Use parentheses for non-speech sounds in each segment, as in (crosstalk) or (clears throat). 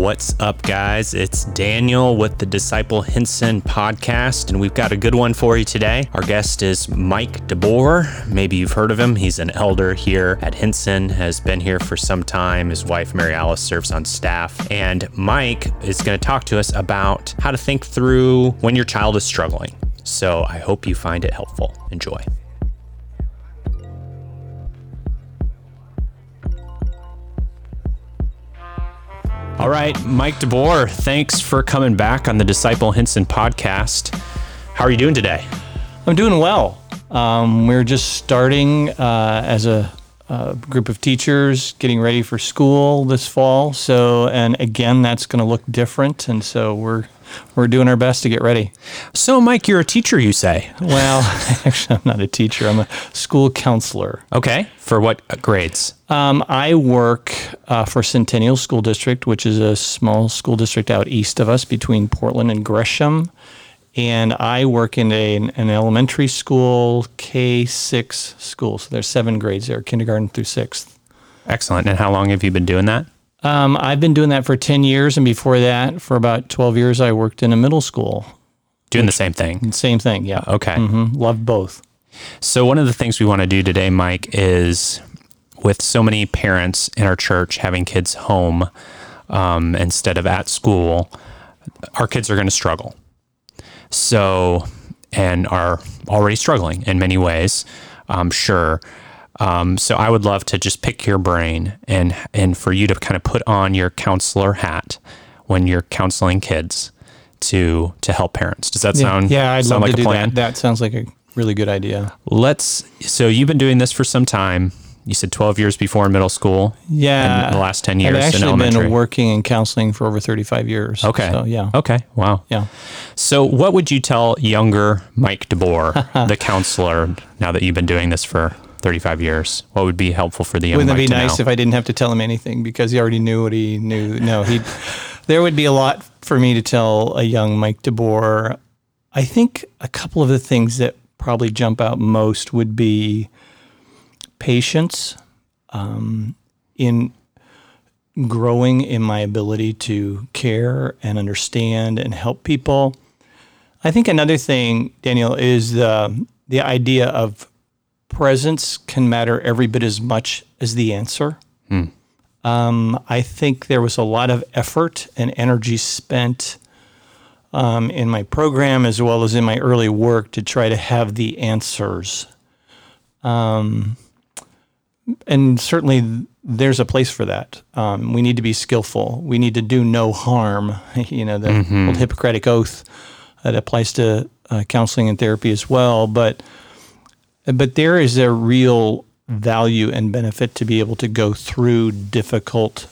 What's up, guys? It's Daniel with the Disciple Hinson podcast, and we've got a good one for you today. Our guest is Mike DeBoer. Maybe you've heard of him. He's an elder here at Hinson, has been here for some time. His wife, Mary Alice, serves on staff. And Mike is going to talk to us about how to think through when your child is struggling. So I hope you find it helpful. Enjoy. All right, Mike DeBoer, thanks for coming back on the Disciple Hinson podcast. How are you doing today? I'm doing well. Um, we're just starting uh, as a, a, group of teachers getting ready for school this fall. So, and again, that's going to look different. And so we're we're doing our best to get ready. So, Mike, you're a teacher, you say? Well, (laughs) actually, I'm not a teacher. I'm a school counselor. Okay. For what grades? Um, I work uh, for Centennial School District, which is a small school district out east of us between Portland and Gresham. And I work in a, an elementary school, K 6 school. So there's seven grades there, kindergarten through sixth. Excellent. And how long have you been doing that? Um, I've been doing that for 10 years. And before that, for about 12 years, I worked in a middle school. Doing the same thing. Same thing, yeah. Okay. Mm-hmm. Love both. So, one of the things we want to do today, Mike, is with so many parents in our church having kids home um, instead of at school, our kids are going to struggle. So, and are already struggling in many ways, I'm sure. Um, so I would love to just pick your brain and and for you to kind of put on your counselor hat when you're counseling kids to to help parents. Does that sound yeah? I'd sound love like to a do plan? that. That sounds like a really good idea. Let's. So you've been doing this for some time. You said 12 years before in middle school. Yeah, and the last 10 years I've in actually elementary. been working in counseling for over 35 years. Okay. So yeah. Okay. Wow. Yeah. So, what would you tell younger Mike DeBoer, (laughs) the counselor, now that you've been doing this for 35 years? What would be helpful for the young Wouldn't Mike it be nice know? if I didn't have to tell him anything because he already knew what he knew? No, he. (laughs) there would be a lot for me to tell a young Mike DeBoer. I think a couple of the things that probably jump out most would be patience um, in growing in my ability to care and understand and help people. I think another thing, Daniel, is the the idea of presence can matter every bit as much as the answer. Um, I think there was a lot of effort and energy spent um, in my program as well as in my early work to try to have the answers. Um, and certainly there's a place for that. Um, we need to be skillful. We need to do no harm. (laughs) You know, the old Hippocratic oath that applies to uh, counseling and therapy as well. But but there is a real value and benefit to be able to go through difficult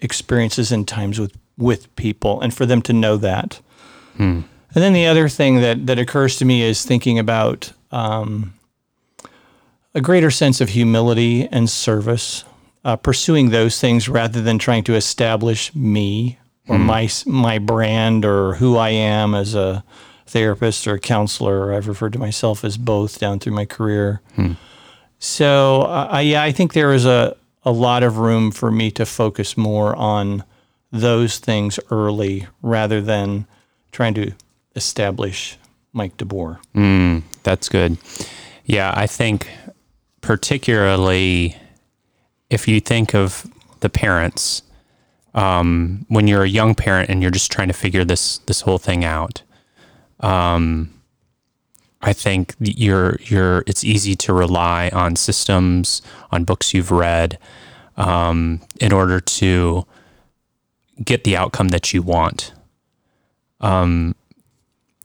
experiences and times with with people, and for them to know that. And then the other thing that that occurs to me is thinking about um, a greater sense of humility and service, uh, pursuing those things rather than trying to establish me or my my brand or who I am as a therapist or a counselor. I've referred to myself as both down through my career. So uh, I, yeah, I think there is a a lot of room for me to focus more on those things early rather than trying to establish Mike DeBoer. That's good. Yeah, I think particularly if you think of the parents, um, when you're a young parent and you're just trying to figure this this whole thing out, um, I think you're you're it's easy to rely on systems, on books you've read, um, in order to get the outcome that you want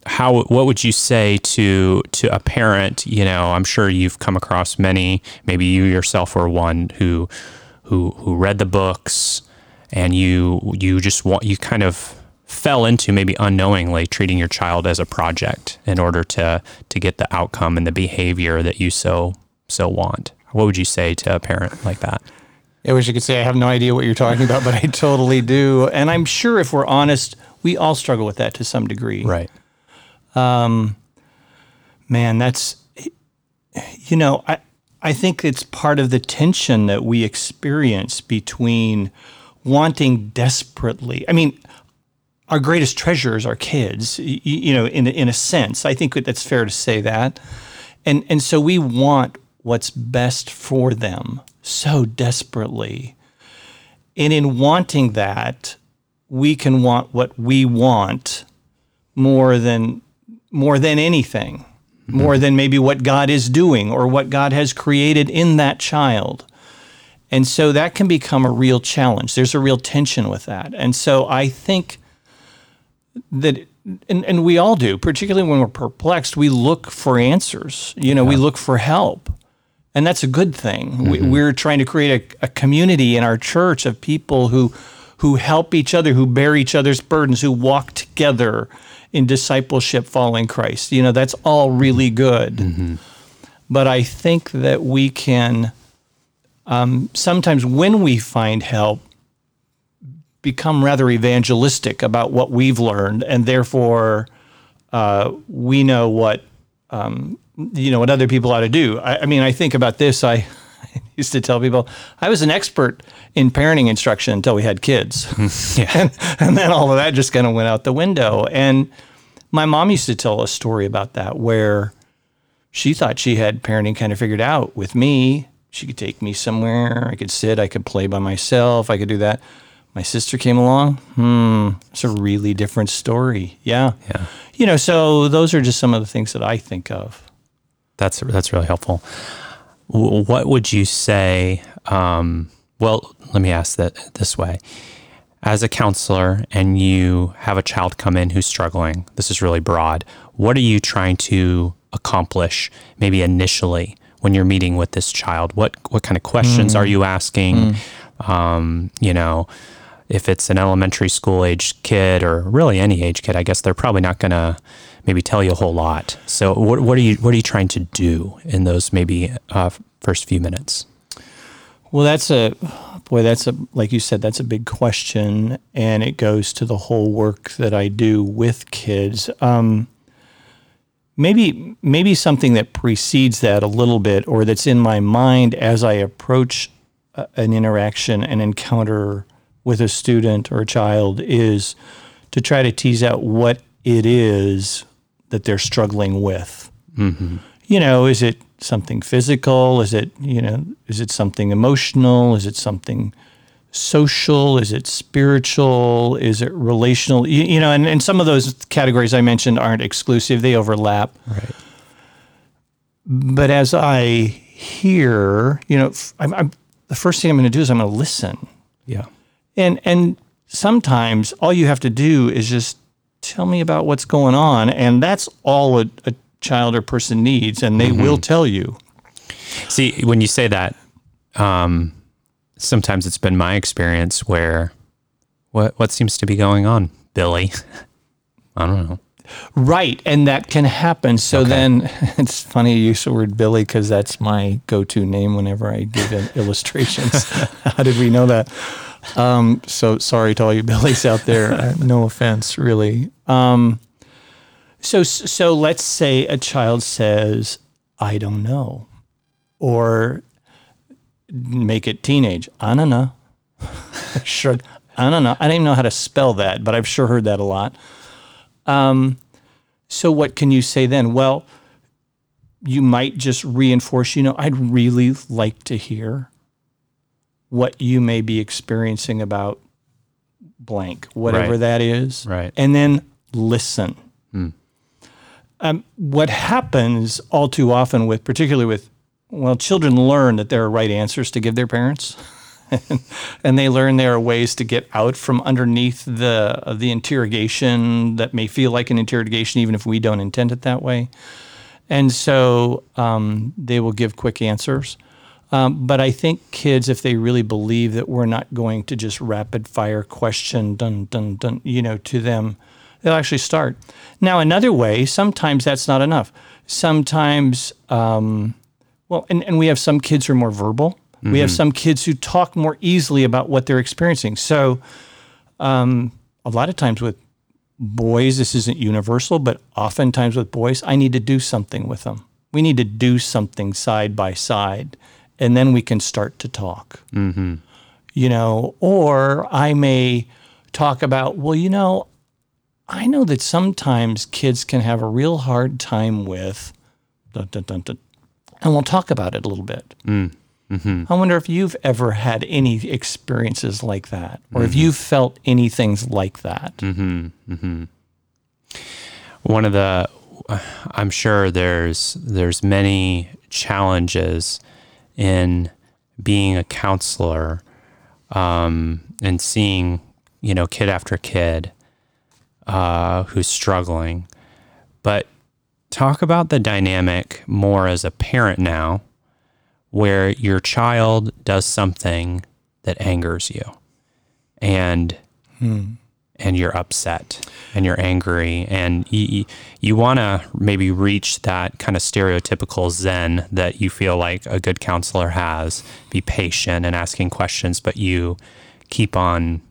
how what would you say to to a parent you know i'm sure you've come across many maybe you yourself were one who who who read the books and you you just want you kind of fell into maybe unknowingly treating your child as a project in order to to get the outcome and the behavior that you so so want what would you say to a parent like that I wish I could say I have no idea what you're talking about, but I totally do. And I'm sure if we're honest, we all struggle with that to some degree. right Um, man, that's you know, I I think it's part of the tension that we experience between wanting desperately. I mean, our greatest treasures are kids, you, you know, in in a sense. I think that's fair to say that. And and so we want what's best for them so desperately. And in wanting that, we can want what we want more than more than anything, more than maybe what God is doing or what God has created in that child. And so that can become a real challenge. There's a real tension with that. And so I think that and, and we all do, particularly when we're perplexed, we look for answers. You know, we look for help. And that's a good thing. We, mm-hmm. we're trying to create a, a community in our church of people who who help each other, who bear each other's burdens, who walk together in discipleship following Christ. You know, that's all really good. But I think that we can um, sometimes, when we find help, become rather evangelistic about what we've learned, and therefore uh, we know what um, you know what other people ought to do. I, I mean, I think about this. I (laughs) used to tell people I was an expert in parenting instruction until we had kids, (laughs) and, and then all of that just kind of went out the window. And my mom used to tell a story about that where she thought she had parenting kind of figured out with me. She could take me somewhere. I could sit. I could play by myself. I could do that. My sister came along. Hmm, it's a really different story. Yeah. Yeah. You know, so those are just some of the things that I think of. That's that's really helpful. What would you say? Um, well, let me ask that this way: as a counselor, and you have a child come in who's struggling. This is really broad. What are you trying to accomplish? Maybe initially when you're meeting with this child, what what kind of questions are you asking? Um, you know, if it's an elementary school age kid or really any age kid, I guess they're probably not going to maybe tell you a whole lot. So what, what are you what are you trying to do in those maybe uh, first few minutes? Well, that's a boy. That's a like you said. That's a big question, and it goes to the whole work that I do with kids. Um, maybe maybe something that precedes that a little bit, or that's in my mind as I approach a, an interaction, an encounter with a student or a child, is to try to tease out what it is that they're struggling with. Mm-hmm. You know, is it something physical? Is it you know? Is it something emotional? Is it something social? Is it spiritual? Is it relational? You, you know, and, and some of those categories I mentioned aren't exclusive; they overlap. Right. But as I hear, you know, I'm, I'm, the first thing I'm going to do is I'm going to listen, Yeah. and and sometimes all you have to do is just tell me about what's going on, and that's all a, a child or person needs, and they will tell you. See, when you say that, um, sometimes it's been my experience where what what seems to be going on, Billy? (laughs) I don't know. Right, and that can happen. So then (laughs) it's funny you use the word Billy because that's my go-to name whenever I give (laughs) illustrations. How did we know that? Um, so sorry to all you Billies out there. (laughs) Uh, no offense, really. Um, so so let's say a child says, "I don't know," or make it teenage. I don't know. sure, I don't know. I don't even know how to spell that, but I've sure heard that a lot. So what can you say then? Well, you might just reinforce, you know, I'd really like to hear what you may be experiencing about blank, whatever Right. that is. Right. And then listen. Um, what happens all too often with, particularly with, well, children learn that there are right answers to give their parents. (laughs) and they learn there are ways to get out from underneath the the interrogation that may feel like an interrogation, even if we don't intend it that way. And so um, they will give quick answers. Um, but I think kids, if they really believe that we're not going to just rapid fire question, dun dun dun, you know, to them, they'll actually start. Now, another way, sometimes that's not enough. Sometimes, um, well, and, and we have some kids who are more verbal. We have some kids who talk more easily about what they're experiencing. So, um, a lot of times with boys, this isn't universal, but oftentimes with boys, I need to do something with them. We need to do something side by side, and then we can start to talk. Mm-hmm. you know, or I may talk about, well, you know, I know that sometimes kids can have a real hard time with, dun, dun, dun, dun, and we'll talk about it a little bit. Mm. Mm-hmm. I wonder if you've ever had any experiences like that, or if mm-hmm. you've felt any things like that. Mm-hmm. one of the i'm sure there's there's many challenges in being a counselor um, and seeing you know kid after kid uh, who's struggling. But talk about the dynamic more as a parent now where your child does something that angers you. And and you're upset and you're angry and you, you want to maybe reach that kind of stereotypical zen that you feel like a good counselor has be patient and asking questions but you keep on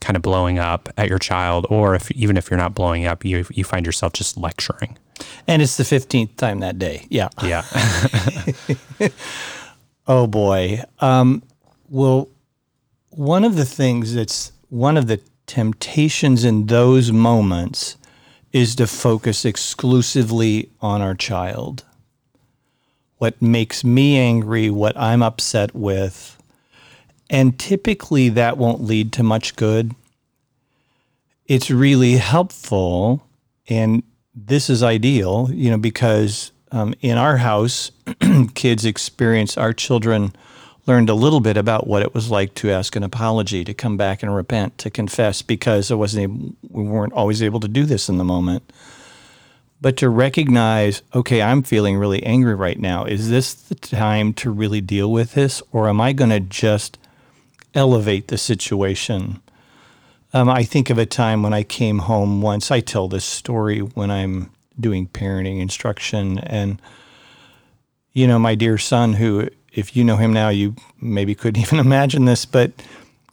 kind of blowing up at your child or if even if you're not blowing up you you find yourself just lecturing And it's the 15th time that day. Yeah. yeah (laughs) Oh boy. Um, well, one of the things that's one of the temptations in those moments is to focus exclusively on our child. What makes me angry, what I'm upset with. And typically that won't lead to much good. It's really helpful, and this is ideal, you know, because um, in our house, (clears throat) kids experience, our children learned a little bit about what it was like to ask an apology, to come back and repent, to confess, because it wasn't we weren't always able to do this in the moment. But to recognize, okay, I'm feeling really angry right now. Is this the time to really deal with this, or am I going to just elevate the situation? Um, I think of a time when I came home once. I tell this story when I'm doing parenting instruction, and you know, my dear son, who, if you know him now, you maybe couldn't (laughs) even imagine this, but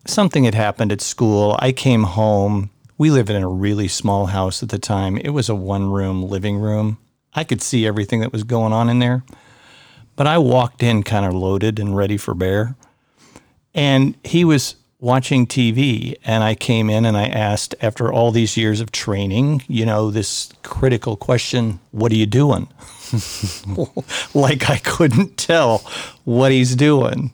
something had happened at school. I came home. We lived in a really small house at the time. It was a one room living room. I could see everything that was going on in there. But I walked in kind of loaded and ready for bear. And he was watching TV. And I came in and I asked, after all these years of training, you know, this critical question what are you doing? (laughs) like I couldn't tell what he's doing.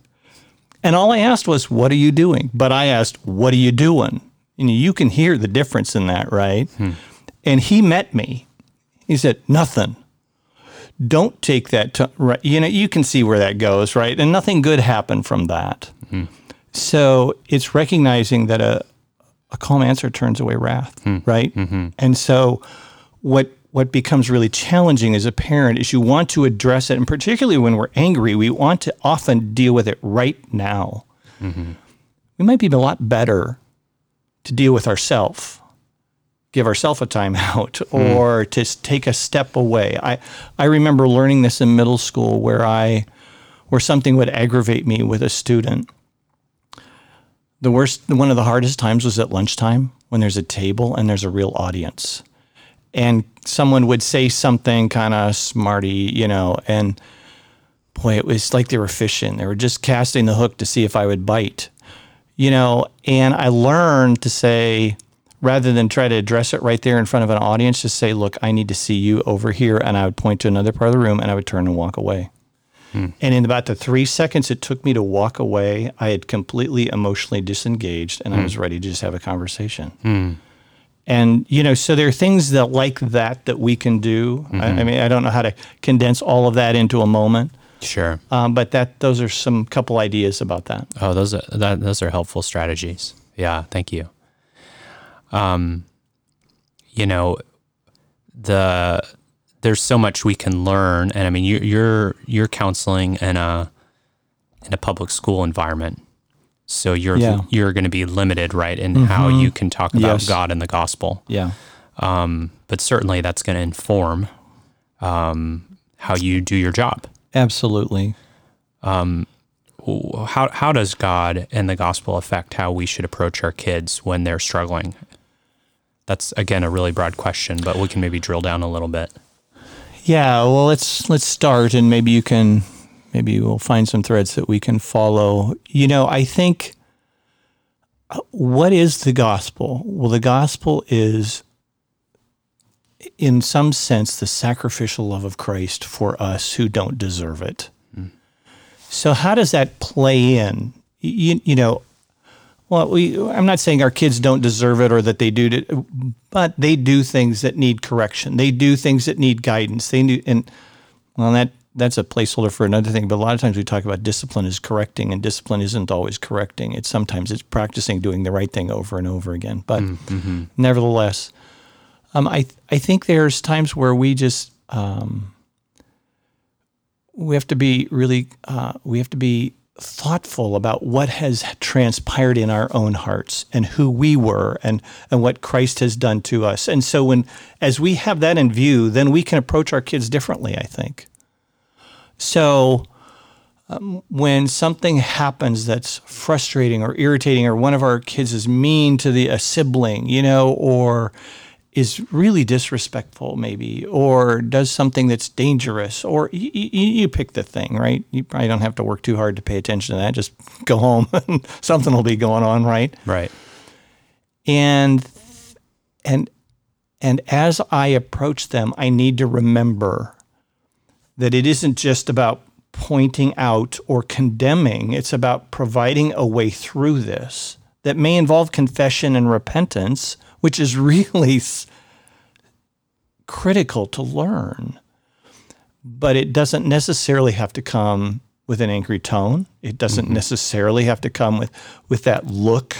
And all I asked was, What are you doing? But I asked, What are you doing? And you can hear the difference in that, right? Hmm. And he met me. He said, Nothing. Don't take that. To, right, you know, you can see where that goes, right? And nothing good happened from that. Hmm. So it's recognizing that a, a calm answer turns away wrath, hmm. right? Mm-hmm. And so what what becomes really challenging as a parent is you want to address it, and particularly when we're angry, we want to often deal with it right now. Mm-hmm. We might be a lot better to deal with ourselves, give ourselves a timeout, (laughs) hmm. or to take a step away. I I remember learning this in middle school where I where something would aggravate me with a student. The worst, one of the hardest times was at lunchtime when there's a table and there's a real audience. And someone would say something kind of smarty, you know, and boy, it was like they were fishing. They were just casting the hook to see if I would bite, you know. And I learned to say, rather than try to address it right there in front of an audience, just say, look, I need to see you over here. And I would point to another part of the room and I would turn and walk away. And in about the three seconds it took me to walk away, I had completely emotionally disengaged and I was ready to just have a conversation. And, you know, so there are things that like that that we can do. I, I mean, I don't know how to condense all of that into a moment, sure um, but that those are some couple ideas about that. Oh, those are that, those are helpful strategies. Yeah, thank you. Um, you know, the there's so much we can learn, and I mean, you, you're you're counseling in a in a public school environment, so you're Yeah. you're going to be limited, right, in mm-hmm. how you can talk about Yes. God and the gospel. Yeah. Um, but certainly, that's going to inform um, how you do your job. Absolutely. Um, how how does God and the gospel affect how we should approach our kids when they're struggling? That's again a really broad question, but we can maybe drill down a little bit. Yeah, well, let's let's start, and maybe you can, maybe we'll find some threads that we can follow. You know, I think uh, what is the gospel? Well, the gospel is, in some sense, the sacrificial love of Christ for us who don't deserve it. Mm. So, how does that play in? You, you know, well, we, I'm not saying our kids don't deserve it or that they do, but they do things that need correction. They do things that need guidance. They need, and well, that that's a placeholder for another thing. But a lot of times we talk about discipline is correcting, and discipline isn't always correcting. It's sometimes it's practicing doing the right thing over and over again. But mm-hmm. nevertheless, um, I I think there's times where we just um, we have to be really uh, we have to be thoughtful about what has transpired in our own hearts and who we were and and what Christ has done to us. And so when as we have that in view, then we can approach our kids differently, I think. So um, when something happens that's frustrating or irritating or one of our kids is mean to the a sibling, you know, or is really disrespectful, maybe, or does something that's dangerous, or you, you, pick the thing, right? You probably don't have to work too hard to pay attention to that. Just (laughs) go home and (laughs) something will be going on, right? Right. And and and as I approach them, I need to remember that it isn't just about pointing out or condemning, it's about providing a way through this that may involve confession and repentance which is really (laughs) critical to learn. But it doesn't necessarily have to come with an angry tone. It doesn't mm-hmm. necessarily have to come with, with that look,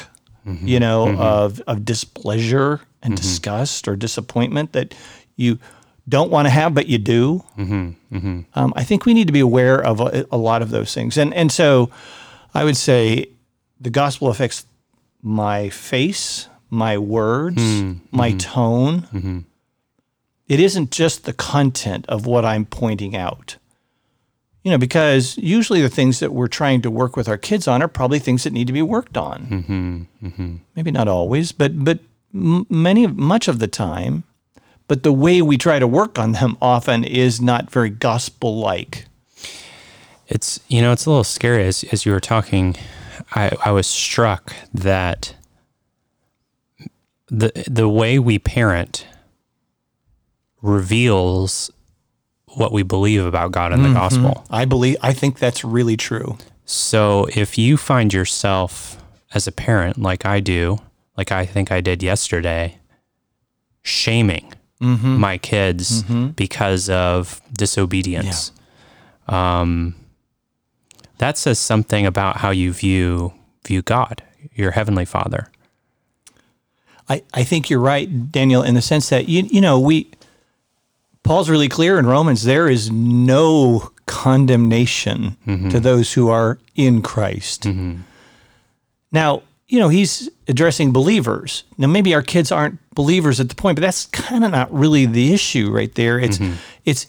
mm-hmm. you know, mm-hmm. of, of displeasure and mm-hmm. disgust or disappointment that you don't want to have, but you do. Mm-hmm. Mm-hmm. Um, I think we need to be aware of a, a lot of those things. And, and so I would say the gospel affects my face, my words, mm, my mm-hmm. tone. Mm-hmm. It isn't just the content of what I'm pointing out. You know, because usually the things that we're trying to work with our kids on are probably things that need to be worked on. Mm-hmm. mm-hmm. Maybe not always, but but many much of the time. But the way we try to work on them often is not very gospel like. It's you know it's a little scary as as you were talking. I, I was struck that the the way we parent reveals what we believe about God and the mm-hmm. gospel. I believe I think that's really true. So if you find yourself as a parent like I do, like I think I did yesterday, shaming mm-hmm. my kids mm-hmm. because of disobedience. Yeah. Um, that says something about how you view view God, your heavenly Father. I, I think you're right, Daniel, in the sense that you you know we Paul's really clear in Romans there is no condemnation mm-hmm. to those who are in Christ. Mm-hmm. Now, you know, he's addressing believers. Now maybe our kids aren't believers at the point, but that's kind of not really the issue right there. It's mm-hmm. it's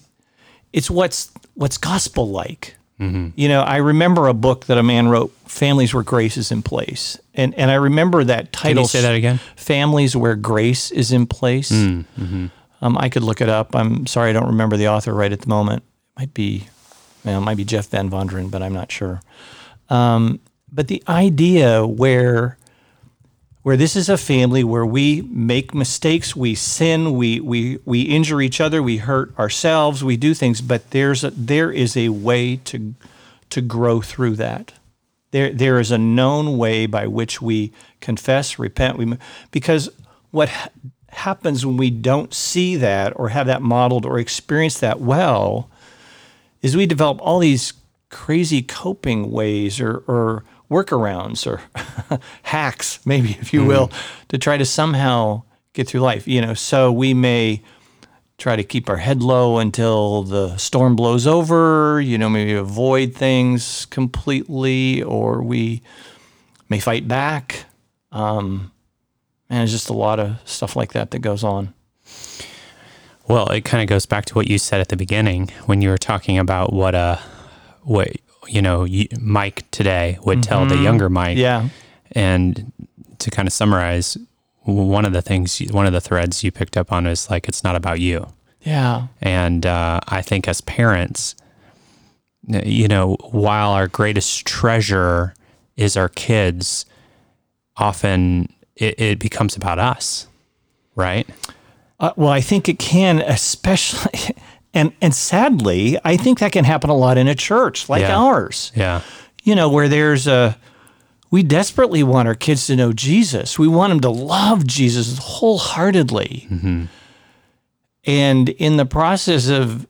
it's what's what's gospel like. Mm-hmm. You know, I remember a book that a man wrote, "Families Where Grace Is in Place," and and I remember that title. Can you say that again? Families Where Grace Is in Place. Mm, mm-hmm. Um, I could look it up. I'm sorry, I don't remember the author right at the moment. It might be, well, it might be Jeff Van Vonderen, but I'm not sure. Um, but the idea where where this is a family where we make mistakes, we sin, we we we injure each other, we hurt ourselves, we do things, but there's a, there is a way to to grow through that. There there is a known way by which we confess, repent, we because what ha- happens when we don't see that or have that modeled or experience that well is we develop all these crazy coping ways or or workarounds or (laughs) hacks, maybe, if you mm-hmm. will, to try to somehow get through life. You know, so we may try to keep our head low until the storm blows over, you know, maybe avoid things completely, or we may fight back. Um, and there's just a lot of stuff like that that goes on. Well, it kind of goes back to what you said at the beginning when you were talking about what a what you know Mike today would mm-hmm. tell the mm-hmm. younger Mike. Yeah. And to kind of summarize, one of the things, one of the threads you picked up on is like it's not about you. Yeah. And uh, I think as parents, you know, while our greatest treasure is our kids, often it, it becomes about us, right? Uh, well, I think it can, especially, (laughs) and and sadly, I think that can happen a lot in a church like Yeah. ours. Yeah. You know, where there's a, we desperately want our kids to know Jesus. We want them to love Jesus wholeheartedly. Mm-hmm. And in the process of,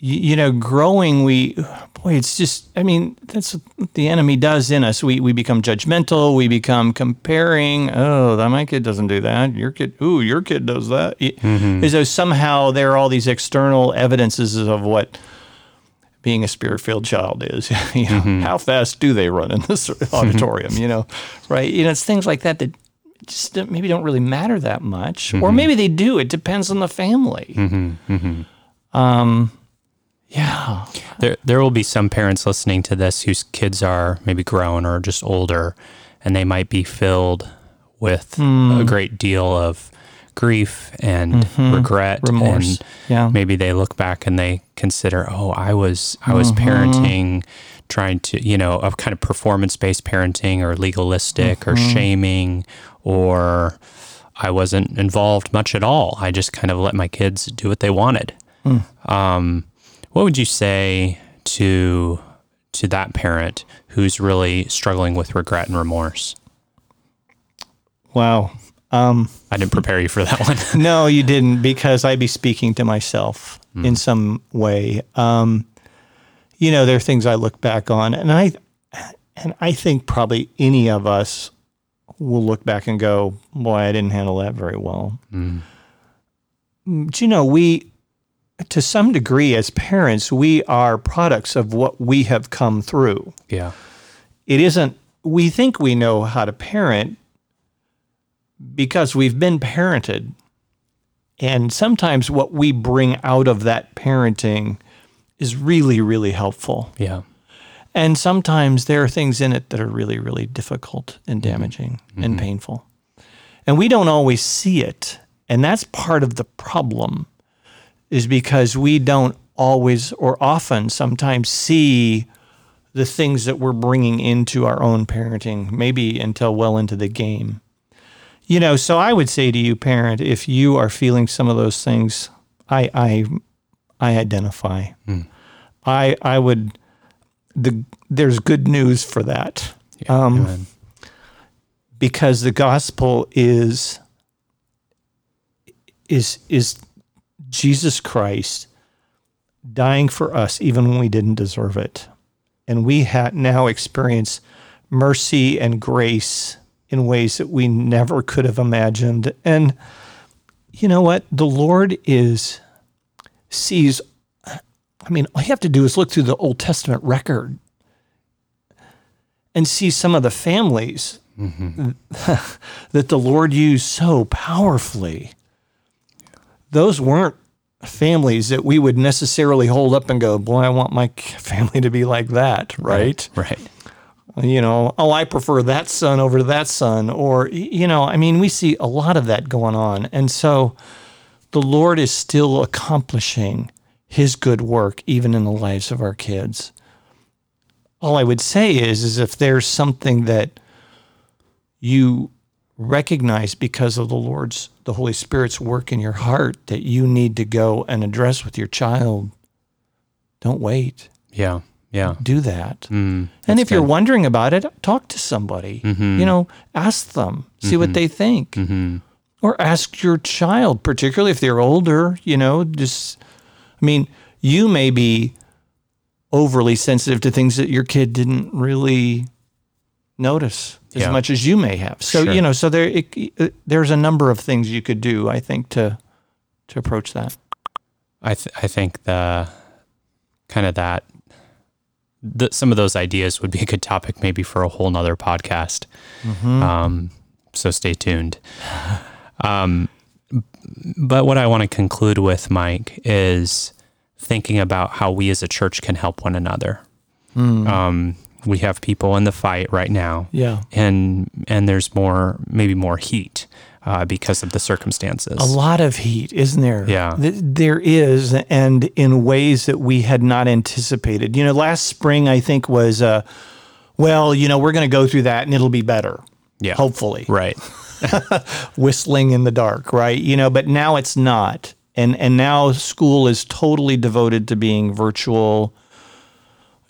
you know, growing, we, boy, it's just, I mean, that's what the enemy does in us. We, we become judgmental. We become comparing. Oh, that my kid doesn't do that. Your kid, ooh, your kid does that. Y- mm-hmm. As though somehow there are all these external evidences of what being a spirit filled child is. (laughs) you know, mm-hmm. how fast do they run in this (laughs) auditorium? You know, right? You know, it's things like that that just maybe don't really matter that much, or mm-hmm. maybe they do. It depends on the family. Um, yeah, There, there will be some parents listening to this whose kids are maybe grown or just older, and they might be filled with hmm. a great deal of grief and mm-hmm. regret, Remorse. and Yeah. maybe they look back and they consider, oh, I was, I was mm-hmm. parenting, trying to, you know, of kind of performance based parenting or legalistic or mm-hmm. shaming, or I wasn't involved much at all. I just kind of let my kids do what they wanted. Hmm. Um, what would you say to to that parent who's really struggling with regret and remorse? wow. Um, I didn't prepare you for that one. (laughs) no, you didn't, because I'd be speaking to myself in some way. Um, you know, there are things I look back on, and I and I think probably any of us will look back and go, "Boy, I didn't handle that very well." But you know, we to some degree as parents, we are products of what we have come through. yeah. It isn't we think we know how to parent because we've been parented. And sometimes what we bring out of that parenting is really, really helpful. Yeah. And sometimes there are things in it that are really, really difficult and mm-hmm. damaging and mm-hmm. painful. And we don't always see it. And that's part of the problem, is because we don't always or often sometimes see the things that we're bringing into our own parenting, maybe until well into the game. You know, so I would say to you, parent, if you are feeling some of those things, I I I identify. I I would the there's good news for that. Um, because the gospel is is is Jesus Christ dying for us even when we didn't deserve it. And we ha- now experience mercy and grace in ways that we never could have imagined. And you know what? The Lord is sees I mean, all you have to do is look through the Old Testament record and see some of the families mm-hmm. (laughs) that the Lord used so powerfully. Those weren't families that we would necessarily hold up and go, Boy, I want my (laughs) family to be like that, right? Right. You know, oh, I prefer that son over that son. Or, you know, I mean, we see a lot of that going on. And so the Lord is still accomplishing his good work even in the lives of our kids. All I would say is is if there's something that you recognize because of the Lord's the Holy Spirit's work in your heart that you need to go and address with your child, don't wait. Yeah. Yeah. Do that. Mm, and if you're wondering about it, talk to somebody. Mm-hmm. You know, ask them, see what mm-hmm. they think. Mm-hmm. Or ask your child, particularly if they're older, you know, just I mean, you may be overly sensitive to things that your kid didn't really notice as Yeah. much as you may have. So, Sure. you know, so there it, it- there's a number of things you could do, I think, to to approach that. I th- I think the kind of that the, some of those ideas would be a good topic maybe for a whole nother podcast. Um, so stay tuned. Um, but what I want to conclude with, Mike, is thinking about how we as a church can help one another. Um, we have people in the fight right now, Yeah. and and there's more maybe more heat uh, because of the circumstances. A lot of heat, isn't there? Yeah. Th- There is, and in ways that we had not anticipated. You know, last spring, I think, was uh, well, you know, we're going to go through that and it'll be better. Yeah. Hopefully. Right. (laughs) (laughs) Whistling in the dark, right? You know, but now it's not. And and now school is totally devoted to being virtual,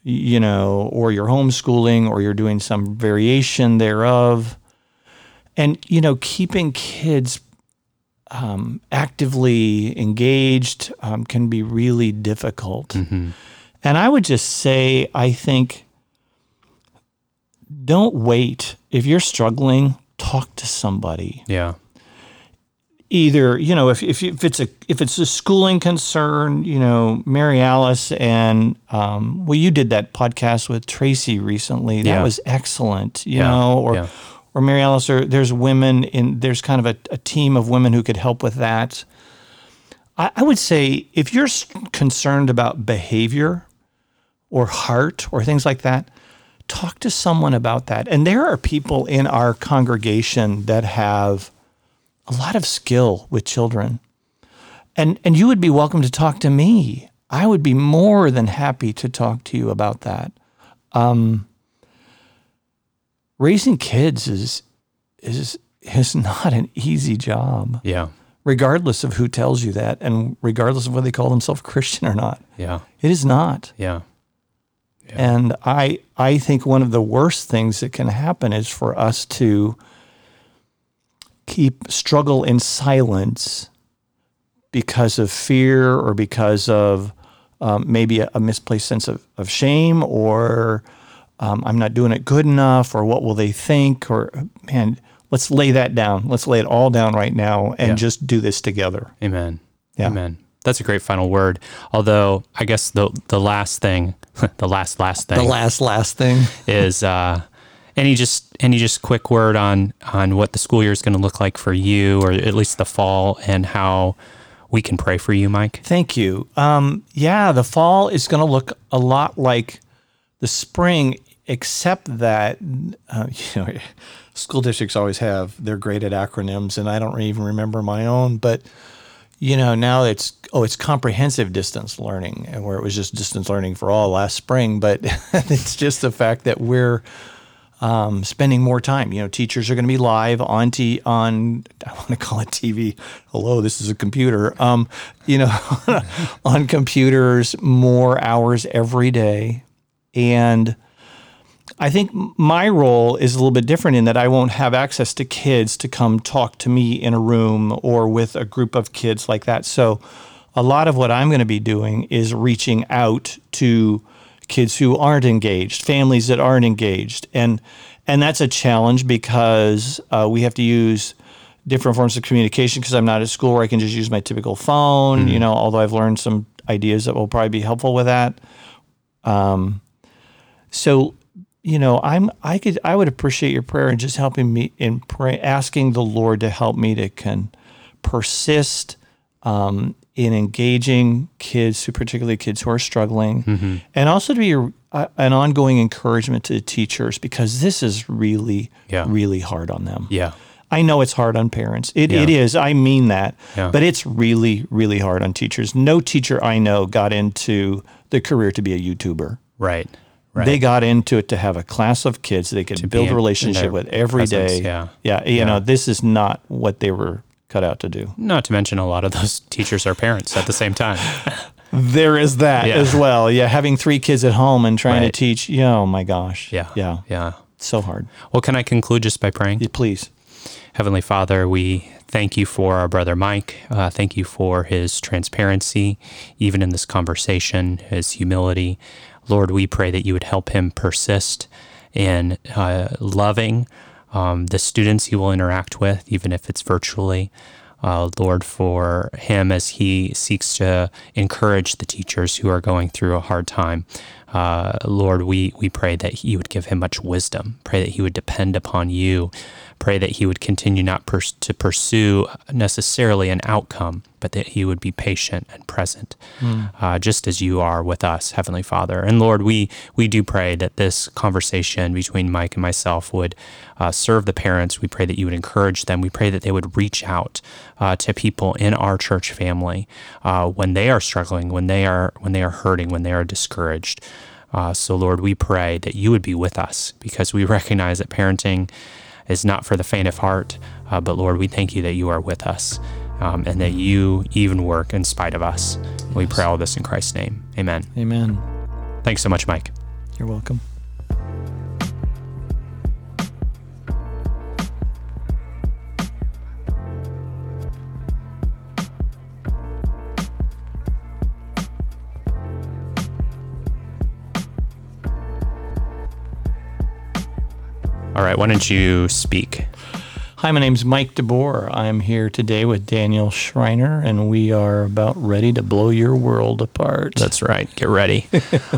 you know, or you're homeschooling or you're doing some variation thereof. And you know, keeping kids um, actively engaged um, can be really difficult. And I would just say, I think, don't wait. If you're struggling, talk to somebody. Yeah. Either you know, if if, if it's a if it's a schooling concern, you know, Mary Alice and um, well, you did that podcast with Tracy recently. That Yeah. was excellent. You Yeah. know, or Yeah. or Mary Alice, or there's women in there's kind of a, a team of women who could help with that. I, I would say if you're concerned about behavior or heart or things like that, talk to someone about that. And there are people in our congregation that have a lot of skill with children. And and you would be welcome to talk to me. I would be more than happy to talk to you about that. Um, raising kids is is is (laughs) not an easy job, Yeah. regardless of who tells you that, and regardless of whether they call themselves (laughs) Christian or not. Yeah. It is not. Yeah. And I I think one of the worst things that can happen is for us to keep struggle in silence because of fear or because of um, maybe a, a misplaced sense of, of shame or um, I'm not doing it good enough or what will they think or man let's lay that down let's lay it all down right now and Yeah. just do this together Amen. Yeah. Amen. That's a great final word. Although I guess the the last thing, (laughs) the last last thing the last last thing is uh, any just any just quick word on on what the school year is going to look like for you, or at least the fall, and how we can pray for you, Mike. Thank you. Um, yeah, the fall is going to look a lot like the spring, except that uh, (laughs) you know school districts always have they're great at acronyms, and I don't even remember my own. But you know now it's oh it's comprehensive distance learning, and where it was just distance learning for all last spring. But (laughs) it's just the fact that we're um, spending more time. You know, teachers are going to be live on t- on (laughs) I want to call it TV. Hello, this is a computer. Um, you know, (laughs) on computers more hours every day, and I think my role is a little bit different in that I won't have access to kids to come talk to me in a room or with a group of kids like that. So, a lot of what I'm going to be doing is reaching out to kids who aren't engaged, families that aren't engaged, and and that's a challenge because uh, we have to use different forms of communication because I'm not at school where I can just use my typical phone. You know, although I've learned some ideas that will probably be helpful with that. Um, so you know, I'm I could I would appreciate your prayer and just helping me in pray, asking the Lord to help me to can persist um, in engaging kids, who particularly kids who are struggling, and also to be a, a- an ongoing encouragement to teachers because this is really Yeah. really hard on them. Yeah. I know it's hard on parents. It, Yeah. it is. I mean that. Yeah. But it's really, really hard on teachers. No teacher I know got into the career to be a YouTuber. Right. Right. They got into it to have a class of kids they could build a relationship with every presence, day. yeah. Yeah. You know, this is not what they were cut out to do. Not to mention a lot of those (laughs) teachers are parents at the same time. (laughs) There is that Yeah. as well. Yeah. Having three kids at home and trying Right. to teach. Yeah. Oh my gosh. Yeah. Yeah. Yeah. So hard. Well, can I conclude just by praying? Yeah, Please. Heavenly Father, we thank you for our brother Mike. Uh, thank you for his transparency, even in this conversation, his humility. Lord, we pray that you would help him persist in uh, loving um, the students he will interact with, even if it's virtually. Uh, Lord, for him as he seeks to encourage the teachers who are going through a hard time. Uh, Lord, we, we pray that you would give him much wisdom. Pray that he would depend upon you. Pray that he would continue not pers- to pursue necessarily an outcome, but that he would be patient and present, uh, just as you are with us, Heavenly Father. And Lord, we we do pray that this conversation between Mike and myself would uh, serve the parents. We pray that you would encourage them. We pray that they would reach out uh, to people in our church family uh, when they are struggling, when they are when they are hurting, when they are discouraged. Uh, so, Lord, we pray that you would be with us because we (laughs) recognize that parenting is not for the faint of heart. Uh, but, Lord, we thank you that you are with us um, and that you even work in spite of us. We pray all this in Christ's name. Amen. Amen. Thanks so much, Mike. You're welcome. All right, why don't you speak? Hi, my name's Mike DeBoer. I'm here today with Daniel Schreiner, and we are about ready to blow your world apart. That's right. Get ready. (laughs)